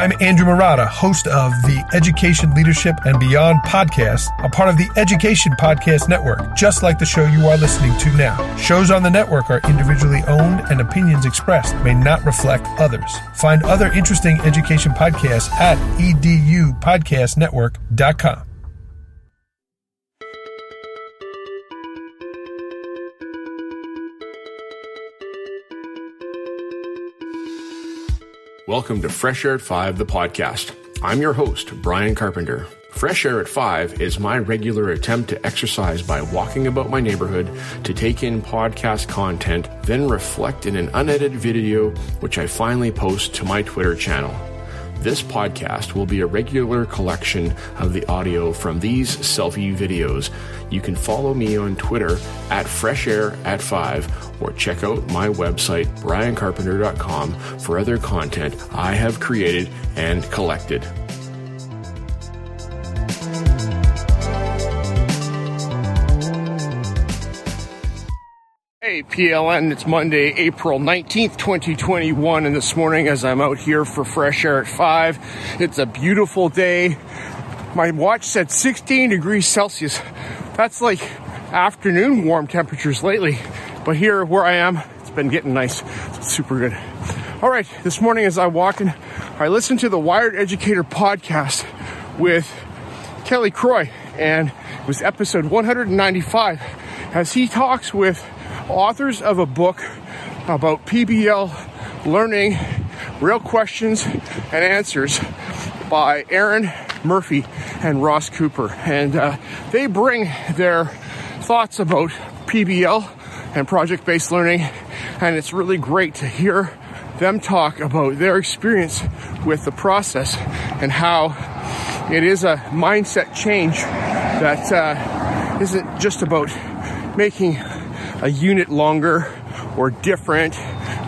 I'm Andrew Marotta, host of the Education, Leadership, and Beyond podcast, a part of the Education Podcast Network, just like the show you are listening to now. Shows on the network are individually owned, and opinions expressed may not reflect others. Find other interesting education podcasts at edupodcastnetwork.com. Welcome to Fresh Air at 5, the podcast. I'm your host, Brian Carpenter. Fresh Air at 5 is my regular attempt to exercise by walking about my neighborhood to take in podcast content, then reflect in an unedited video, which I finally post to my Twitter channel. This podcast will be a regular collection of the audio from these selfie videos. You can follow me on Twitter at Fresh Air at 5 or check out my website, briancarpenter.com, for other content I have created and collected. Hey, PLN, it's Monday, April 19th, 2021, and this morning as I'm out here for fresh air at 5, it's a beautiful day. My watch said 16 degrees Celsius. That's like afternoon warm temperatures lately, but here where I am, it's been getting nice. It's super good. All right, this morning as I'm walking, I listened to the Wired Educator podcast with Kelly Croy, and it was episode 195 as he talks with authors of a book about PBL learning, real questions and answers by Erin Murphy and Ross Cooper. And uh, they bring their thoughts about PBL and project based learning, and it's really great to hear them talk about their experience with the process and how it is a mindset change that uh, not just about making a unit longer or different,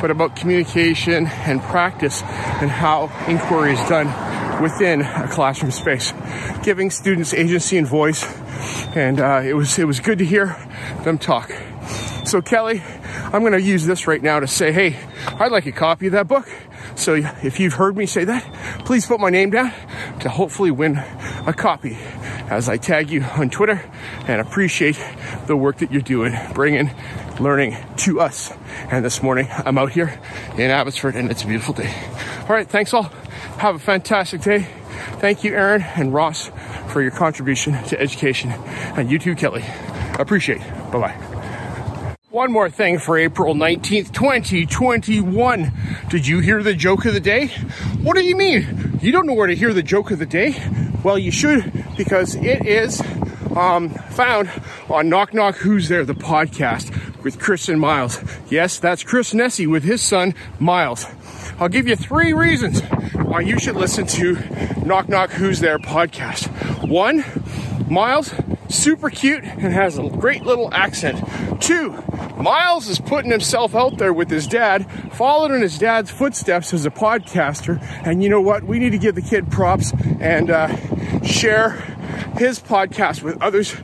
but about communication and practice and how inquiry is done within a classroom space, giving students agency and voice. And uh, it was it was good to hear them talk. So Kelly, I'm going to use this right now to say, hey, I'd like a copy of that book. So if you've heard me say that, please put my name down to hopefully win a copy as I tag you on Twitter and appreciate the work that you're doing, bringing learning to us. And this morning I'm out here in Abbotsford and it's a beautiful day. All right, thanks all. Have a fantastic day. Thank you, Erin and Ross, for your contribution to education. And you too, Kelly. Appreciate. Bye bye. One more thing for April 19th, 2021. Did you hear the joke of the day? What do you mean? You don't know where to hear the joke of the day? Well, you should because it is um, found on Knock Knock Who's There, the podcast with Chris and Miles. Yes, that's Chris Nesi with his son, Miles. I'll give you three reasons why you should listen to Knock Knock Who's There podcast. One, Miles, super cute and has a great little accent. Two, Miles is putting himself out there with his dad, following in his dad's footsteps as a podcaster. And you know what? We need to give the kid props and uh, share his podcast with others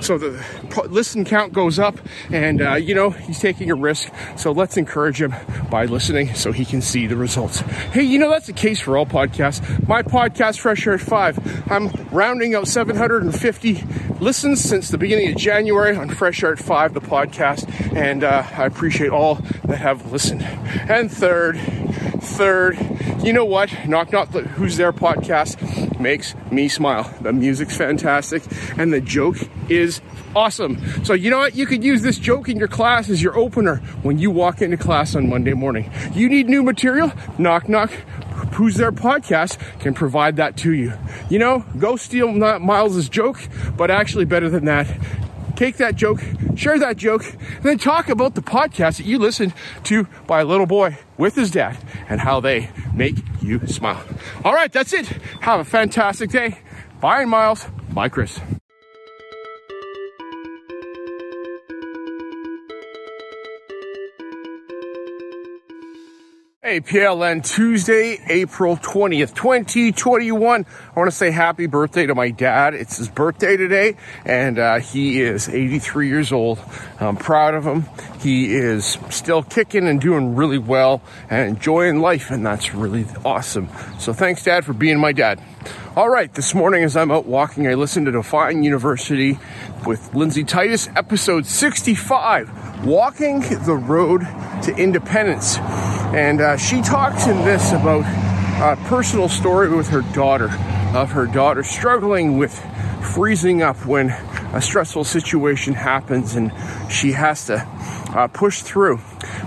so the listen count goes up and uh, you know he's taking a risk. So let's encourage him by listening so he can see the results. Hey you know that's the case for all podcasts. My podcast fresh air at 5 i'm rounding out 750 listens since the beginning of january on fresh air at 5 the podcast. And uh, i appreciate all that have listened. And third third you know what knock knock who's there podcast makes me smile the music's fantastic and the joke is awesome. So, you know what? You could use this joke in your class as your opener when you walk into class on Monday morning. You need new material? Knock, knock. Who's There podcast can provide that to you. You know, go steal Miles's joke, but actually better than that, take that joke, share that joke, and then talk about the podcast that you listened to by a little boy with his dad and how they make you smile. All right, that's it. Have a fantastic day. Bye, Miles. Bye, Chris. Hey, PLN Tuesday, April 20th, 2021. I want to say happy birthday to my dad. It's his birthday today, and uh, he is 83 years old. I'm proud of him. He is still kicking and doing really well and enjoying life, and that's really awesome. So thanks, Dad, for being my dad. All right, this morning as I'm out walking, I listened to Defying University with Lindsay Titus, episode 65, Walking the Road to Independence. And uh, she talks in this about a personal story with her daughter, of her daughter struggling with freezing up when a stressful situation happens and she has to uh, push through.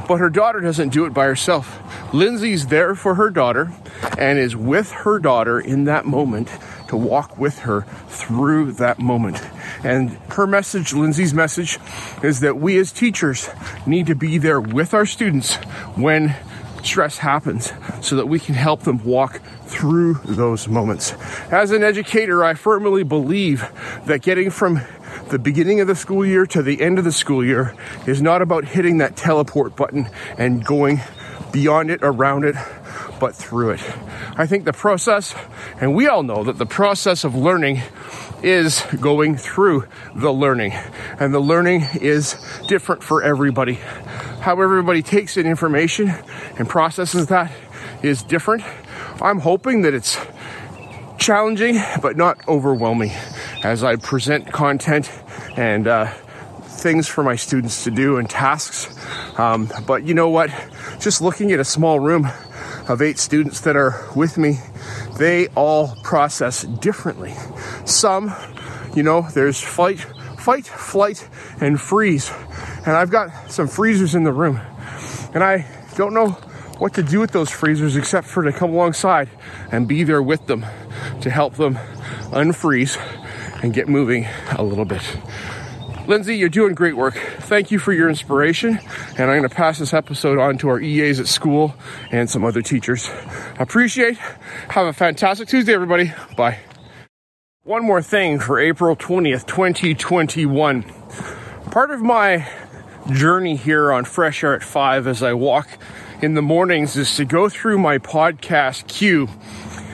But her daughter doesn't do it by herself. Lindsay's there for her daughter and is with her daughter in that moment to walk with her through that moment. And her message, Lindsay's message, is that we as teachers need to be there with our students when stress happens so that we can help them walk through those moments. As an educator, I firmly believe that getting from the beginning of the school year to the end of the school year is not about hitting that teleport button and going beyond it, around it, but through it. I think the process, and we all know that the process of learning is going through the learning, and the learning is different for everybody. How everybody takes in information and processes that is different. I'm hoping that it's challenging but not overwhelming as I present content and uh, things for my students to do and tasks. Um, but you know what? Just looking at a small room of eight students that are with me, they all process differently. Some, you know, there's fight, fight, flight, and freeze. And I've got some freezers in the room. And I don't know what to do with those freezers except for to come alongside and be there with them to help them unfreeze and get moving a little bit. Lindsay, you're doing great work. Thank you for your inspiration. And I'm going to pass this episode on to our EAs at school and some other teachers. Appreciate. Have a fantastic Tuesday, everybody. Bye. One more thing for April 20th, 2021. Part of my journey here on Fresh Air at 5 as I walk in the mornings is to go through my podcast queue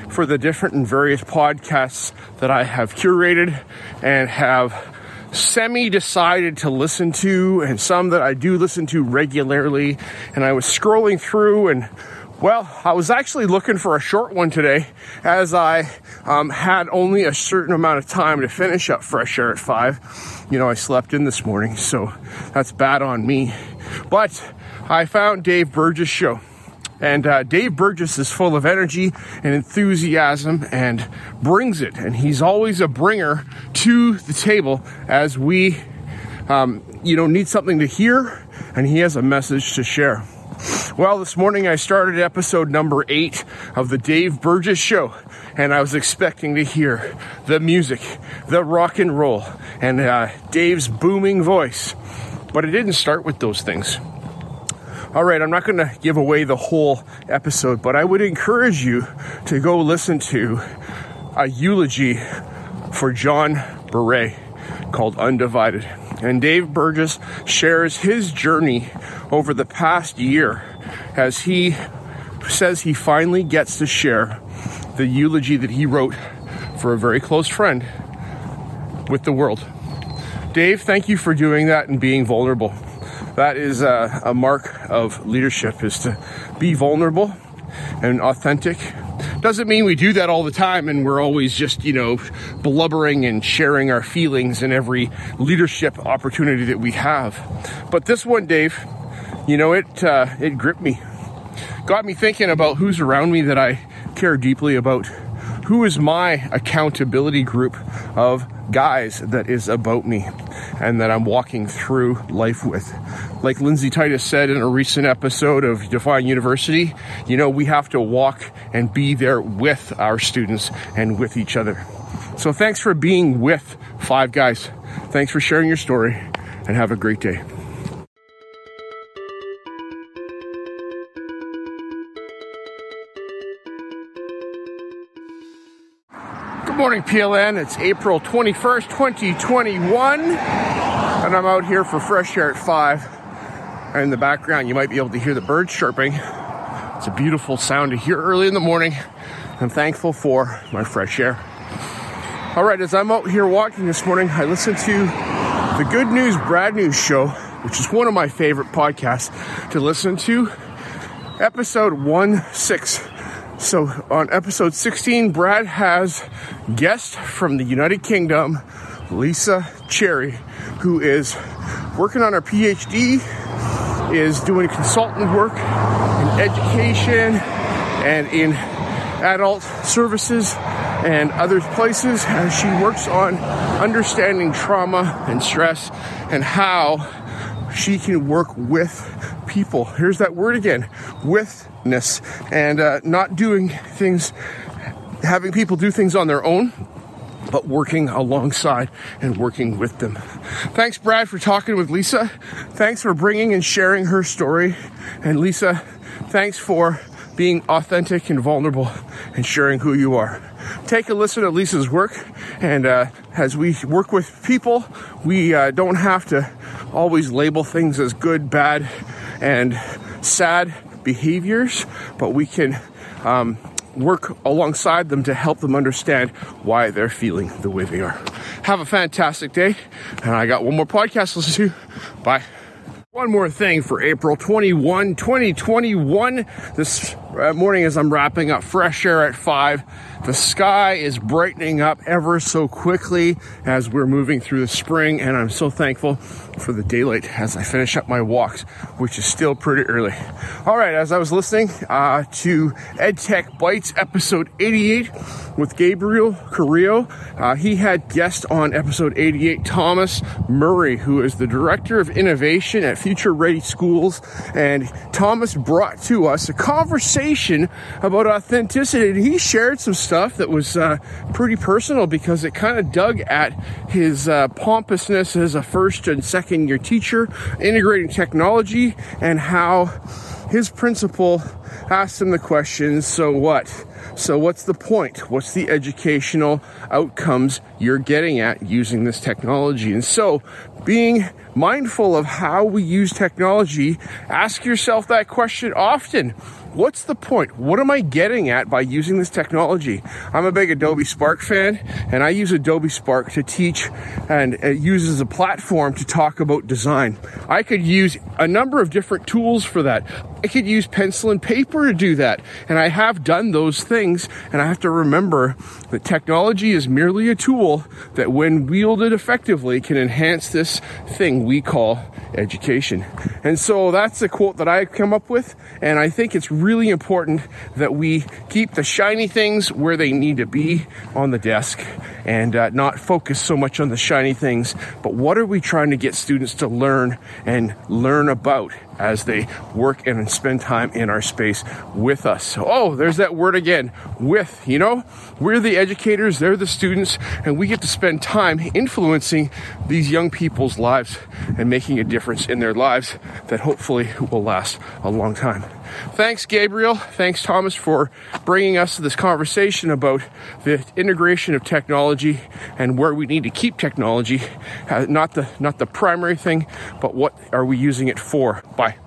for the different and various podcasts that I have curated and have semi decided to listen to, and some that I do listen to regularly. And I was scrolling through, and well, I was actually looking for a short one today as I um, had only a certain amount of time to finish up Fresh Air at 5. You know, I slept in this morning, so that's bad on me. But I found Dave Burgess' show. And uh, Dave Burgess is full of energy and enthusiasm and brings it. And he's always a bringer to the table as we, um, you know, need something to hear. And he has a message to share. Well, this morning I started episode number eight of the Dave Burgess Show, and I was expecting to hear the music, the rock and roll, and uh, Dave's booming voice. But it didn't start with those things. All right, I'm not going to give away the whole episode, but I would encourage you to go listen to a eulogy for John Beret called Undivided. And Dave Burgess shares his journey over the past year as he says he finally gets to share the eulogy that he wrote for a very close friend with the world. Dave, thank you for doing that and being vulnerable that is a, a mark of leadership is to be vulnerable and authentic doesn't mean we do that all the time and we're always just, you know, blubbering and sharing our feelings in every leadership opportunity that we have. But this one, Dave, you know, it uh, it gripped me. Got me thinking about who's around me that I care deeply about. Who is my accountability group of guys that is about me and that I'm walking through life with. Like Lindsay Titus said in a recent episode of Defying University, you know, we have to walk and be there with our students and with each other. So thanks for being with Five Guys. Thanks for sharing your story and have a great day. Good morning, PLN. It's April 21st, 2021, and I'm out here for fresh air at 5. And in the background, you might be able to hear the birds chirping. It's a beautiful sound to hear early in the morning. I'm thankful for my fresh air. All right, as I'm out here walking this morning, I listened to the Good News Brad News show, which is one of my favorite podcasts to listen to. Episode 1 6. So on episode 16, Brad has guest from the United Kingdom, Lisa Cherry, who is working on her PhD, is doing consultant work in education and in adult services and other places as she works on understanding trauma and stress and how she can work with people. Here's that word again withness and uh, not doing things, having people do things on their own, but working alongside and working with them. Thanks, Brad, for talking with Lisa. Thanks for bringing and sharing her story. And Lisa, thanks for being authentic and vulnerable and sharing who you are. Take a listen to Lisa's work, and uh, as we work with people, we uh, don't have to always label things as good, bad, and sad behaviors, but we can um, work alongside them to help them understand why they're feeling the way they are. Have a fantastic day, and I got one more podcast to listen to. Bye. One more thing for April 21, 2021. This morning, as I'm wrapping up fresh air at 5, the sky is brightening up ever so quickly as we're moving through the spring, and I'm so thankful for the daylight as I finish up my walks, which is still pretty early. All right, as I was listening uh, to EdTech Bites episode 88 with Gabriel Carrillo, uh, he had guest on episode 88 Thomas Murray, who is the director of innovation at Future Ready Schools, and Thomas brought to us a conversation about authenticity. And He shared some stuff that was uh, pretty personal because it kind of dug at his uh, pompousness as a first and second year teacher, integrating technology, and how his principal asked him the question so what? So, what's the point? What's the educational outcomes you're getting at using this technology? And so, being mindful of how we use technology, ask yourself that question often. What's the point? What am I getting at by using this technology? I'm a big Adobe Spark fan, and I use Adobe Spark to teach and it uses a platform to talk about design. I could use a number of different tools for that. I could use pencil and paper to do that, and I have done those things, and I have to remember that technology is merely a tool that, when wielded effectively, can enhance this thing we call education. And so that's a quote that I come up with, and I think it's really important that we keep the shiny things where they need to be on the desk and uh, not focus so much on the shiny things, but what are we trying to get students to learn and learn about as they work and spend time in our space with us. Oh, there's that word again, with, you know? We're the educators, they're the students, and we get to spend time influencing these young people's lives and making a difference in their lives that hopefully will last a long time. Thanks, Gabriel. Thanks, Thomas, for bringing us to this conversation about the integration of technology and where we need to keep technology. Uh, not the not the primary thing, but what are we using it for? Bye.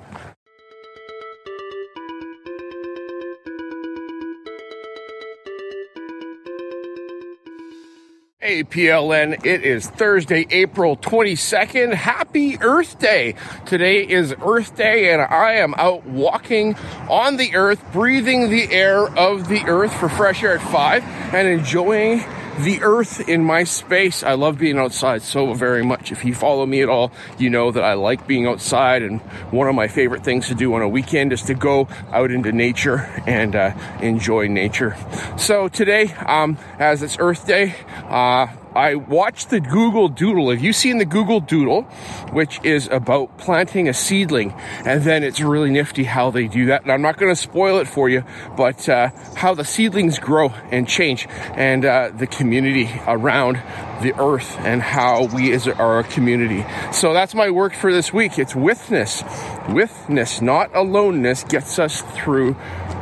APLN. It is Thursday, April 22nd. Happy Earth Day. Today is Earth Day and I am out walking on the earth, breathing the air of the earth for fresh air at 5 and enjoying the earth in my space. I love being outside so very much. If you follow me at all, you know that I like being outside, and one of my favorite things to do on a weekend is to go out into nature and uh, enjoy nature. So today, um, as it's Earth Day, uh, I watched the Google Doodle. Have you seen the Google Doodle, which is about planting a seedling? And then it's really nifty how they do that. And I'm not going to spoil it for you, but uh, how the seedlings grow and change and uh, the community around the earth and how we as our community. So that's my work for this week. It's withness. Withness, not aloneness, gets us through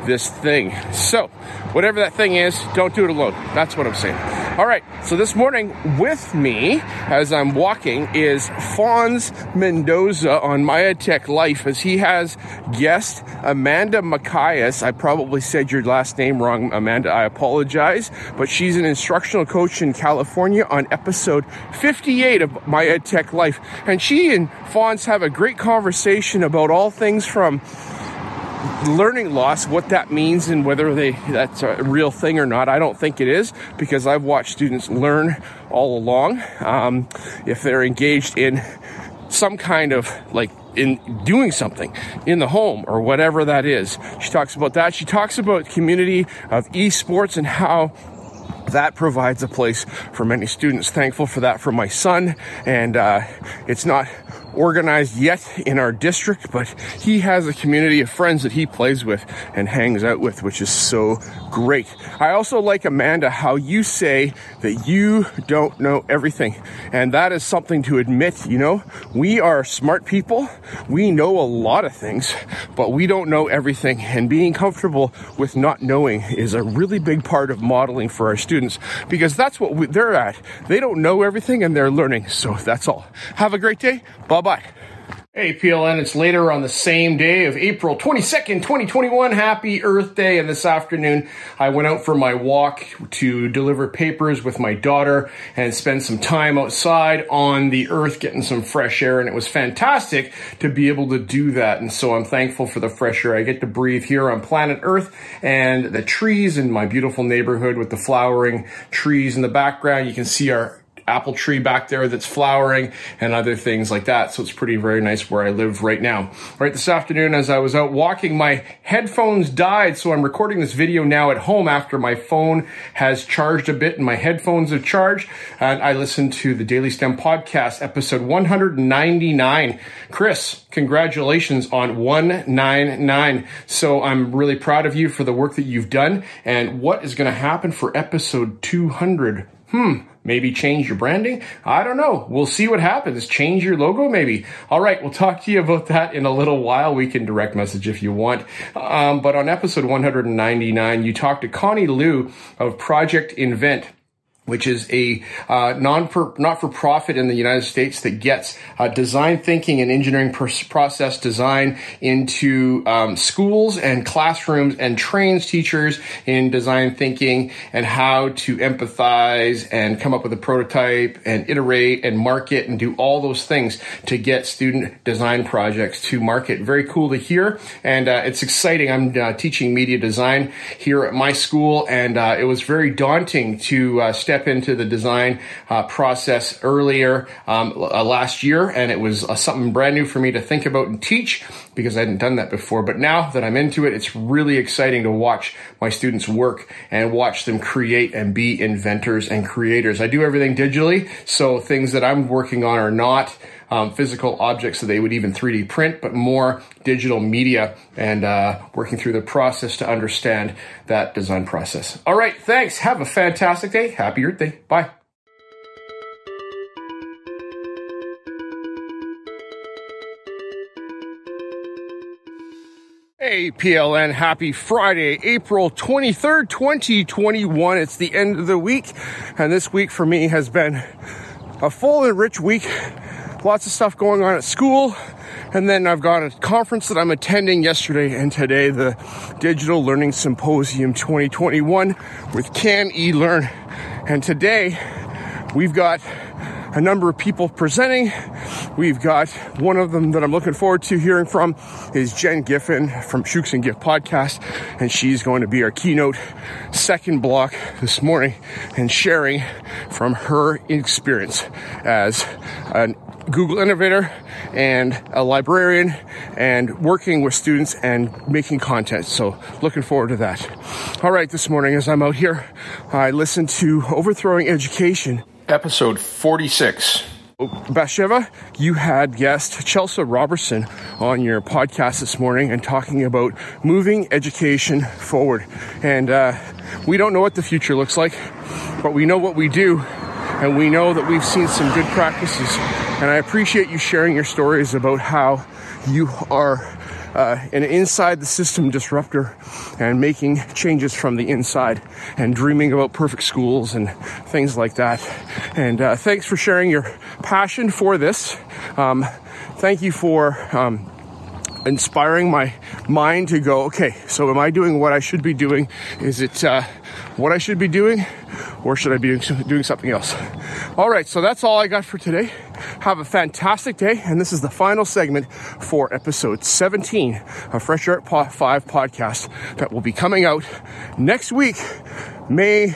this thing. So, whatever that thing is, don't do it alone. That's what I'm saying. All right, so this morning with me as I'm walking is Fonz Mendoza on My EdTech Life as he has guest Amanda Macias. I probably said your last name wrong, Amanda. I apologize, but she's an instructional coach in California on episode 58 of My EdTech Life. And she and Fonz have a great conversation about all things from learning loss, what that means and whether they that's a real thing or not. I don't think it is because I've watched students learn all along. Um, if they're engaged in some kind of like in doing something in the home or whatever that is. She talks about that. She talks about community of esports and how that provides a place for many students. Thankful for that for my son, and uh, it's not organized yet in our district, but he has a community of friends that he plays with and hangs out with, which is so great. I also like Amanda how you say that you don't know everything. And that is something to admit, you know, we are smart people. We know a lot of things, but we don't know everything. And being comfortable with not knowing is a really big part of modeling for our students because that's what we, they're at. They don't know everything and they're learning. So that's all. Have a great day. Bye bye. Hey, PLN, it's later on the same day of April 22nd, 2021. Happy Earth Day. And this afternoon, I went out for my walk to deliver papers with my daughter and spend some time outside on the earth getting some fresh air. And it was fantastic to be able to do that. And so I'm thankful for the fresh air I get to breathe here on planet Earth and the trees in my beautiful neighborhood with the flowering trees in the background. You can see our apple tree back there that's flowering and other things like that. So it's pretty very nice where I live right now. Right this afternoon, as I was out walking, my headphones died. So I'm recording this video now at home after my phone has charged a bit and my headphones have charged. And I listened to the Daily STEM podcast, episode 199. Chris, congratulations on 199. So I'm really proud of you for the work that you've done and what is going to happen for episode 200. Hmm Maybe change your branding? I don't know. We'll see what happens. Change your logo, maybe. All right, we'll talk to you about that in a little while. We can direct message if you want. Um, but on episode 199, you talked to Connie Liu of Project Invent which is a uh, non not for profit in the United States that gets uh, design thinking and engineering process design into um, schools and classrooms and trains teachers in design thinking and how to empathize and come up with a prototype and iterate and market and do all those things to get student design projects to market. Very cool to hear, and uh, it's exciting. I'm uh, teaching media design here at my school, and uh, it was very daunting to uh, step step into the design uh, process earlier um, uh, last year, and it was uh, something brand new for me to think about and teach because I hadn't done that before. But now that I'm into it, it's really exciting to watch my students work and watch them create and be inventors and creators. I do everything digitally, so things that I'm working on are not um, physical objects that they would even 3D print, but more digital media and uh, working through the process to understand that design process. All right, thanks. Have a fantastic day. Happy Earth Day. Bye. Hey, PLN, happy Friday, April 23rd, 2021. It's the end of the week, and this week for me has been a full and rich week lots of stuff going on at school. And then I've got a conference that I'm attending yesterday and today, the Digital Learning Symposium 2021 with CAN-eLearn. And today we've got a number of people presenting. We've got one of them that I'm looking forward to hearing from is Jen Giffen from Shukes and Giff podcast, and she's going to be our keynote second block this morning and sharing from her experience as an Google Innovator and a librarian and working with students and making content. So looking forward to that. All right, this morning as I'm out here, I listened to Overthrowing Education, episode 46. Bathsheba, you had guest Chelsea Robertson on your podcast this morning and talking about moving education forward. And uh, we don't know what the future looks like, but we know what we do, and we know that we've seen some good practices and I appreciate you sharing your stories about how you are uh, an inside the system disruptor and making changes from the inside and dreaming about perfect schools and things like that. And uh, thanks for sharing your passion for this. Um, thank you for. Um, inspiring my mind to go, okay, so am I doing what I should be doing? Is it uh, what I should be doing? Or should I be doing something else? All right, so that's all I got for today. Have a fantastic day, and this is the final segment for episode 17 of Fresh Air 5 podcast that will be coming out next week, May.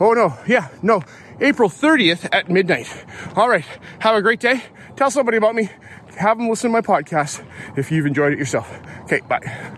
Oh no, yeah, no, April 30th at midnight. All right, have a great day. Tell somebody about me have them listen to my podcast if you've enjoyed it yourself. Okay, bye.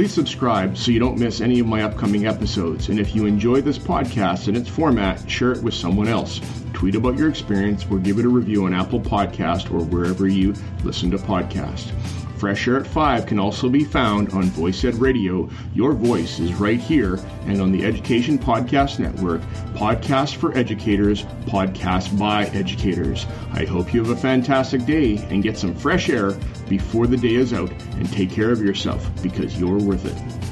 Please subscribe so you don't miss any of my upcoming episodes. And if you enjoy this podcast and its format, share it with someone else. Tweet about your experience or give it a review on Apple Podcast or wherever you listen to podcasts. Fresh Air at 5 can also be found on Voice Ed Radio. Your voice is right here and on the Education Podcast Network, podcast for educators, podcast by educators. I hope you have a fantastic day and get some fresh air before the day is out and take care of yourself because you're worth it.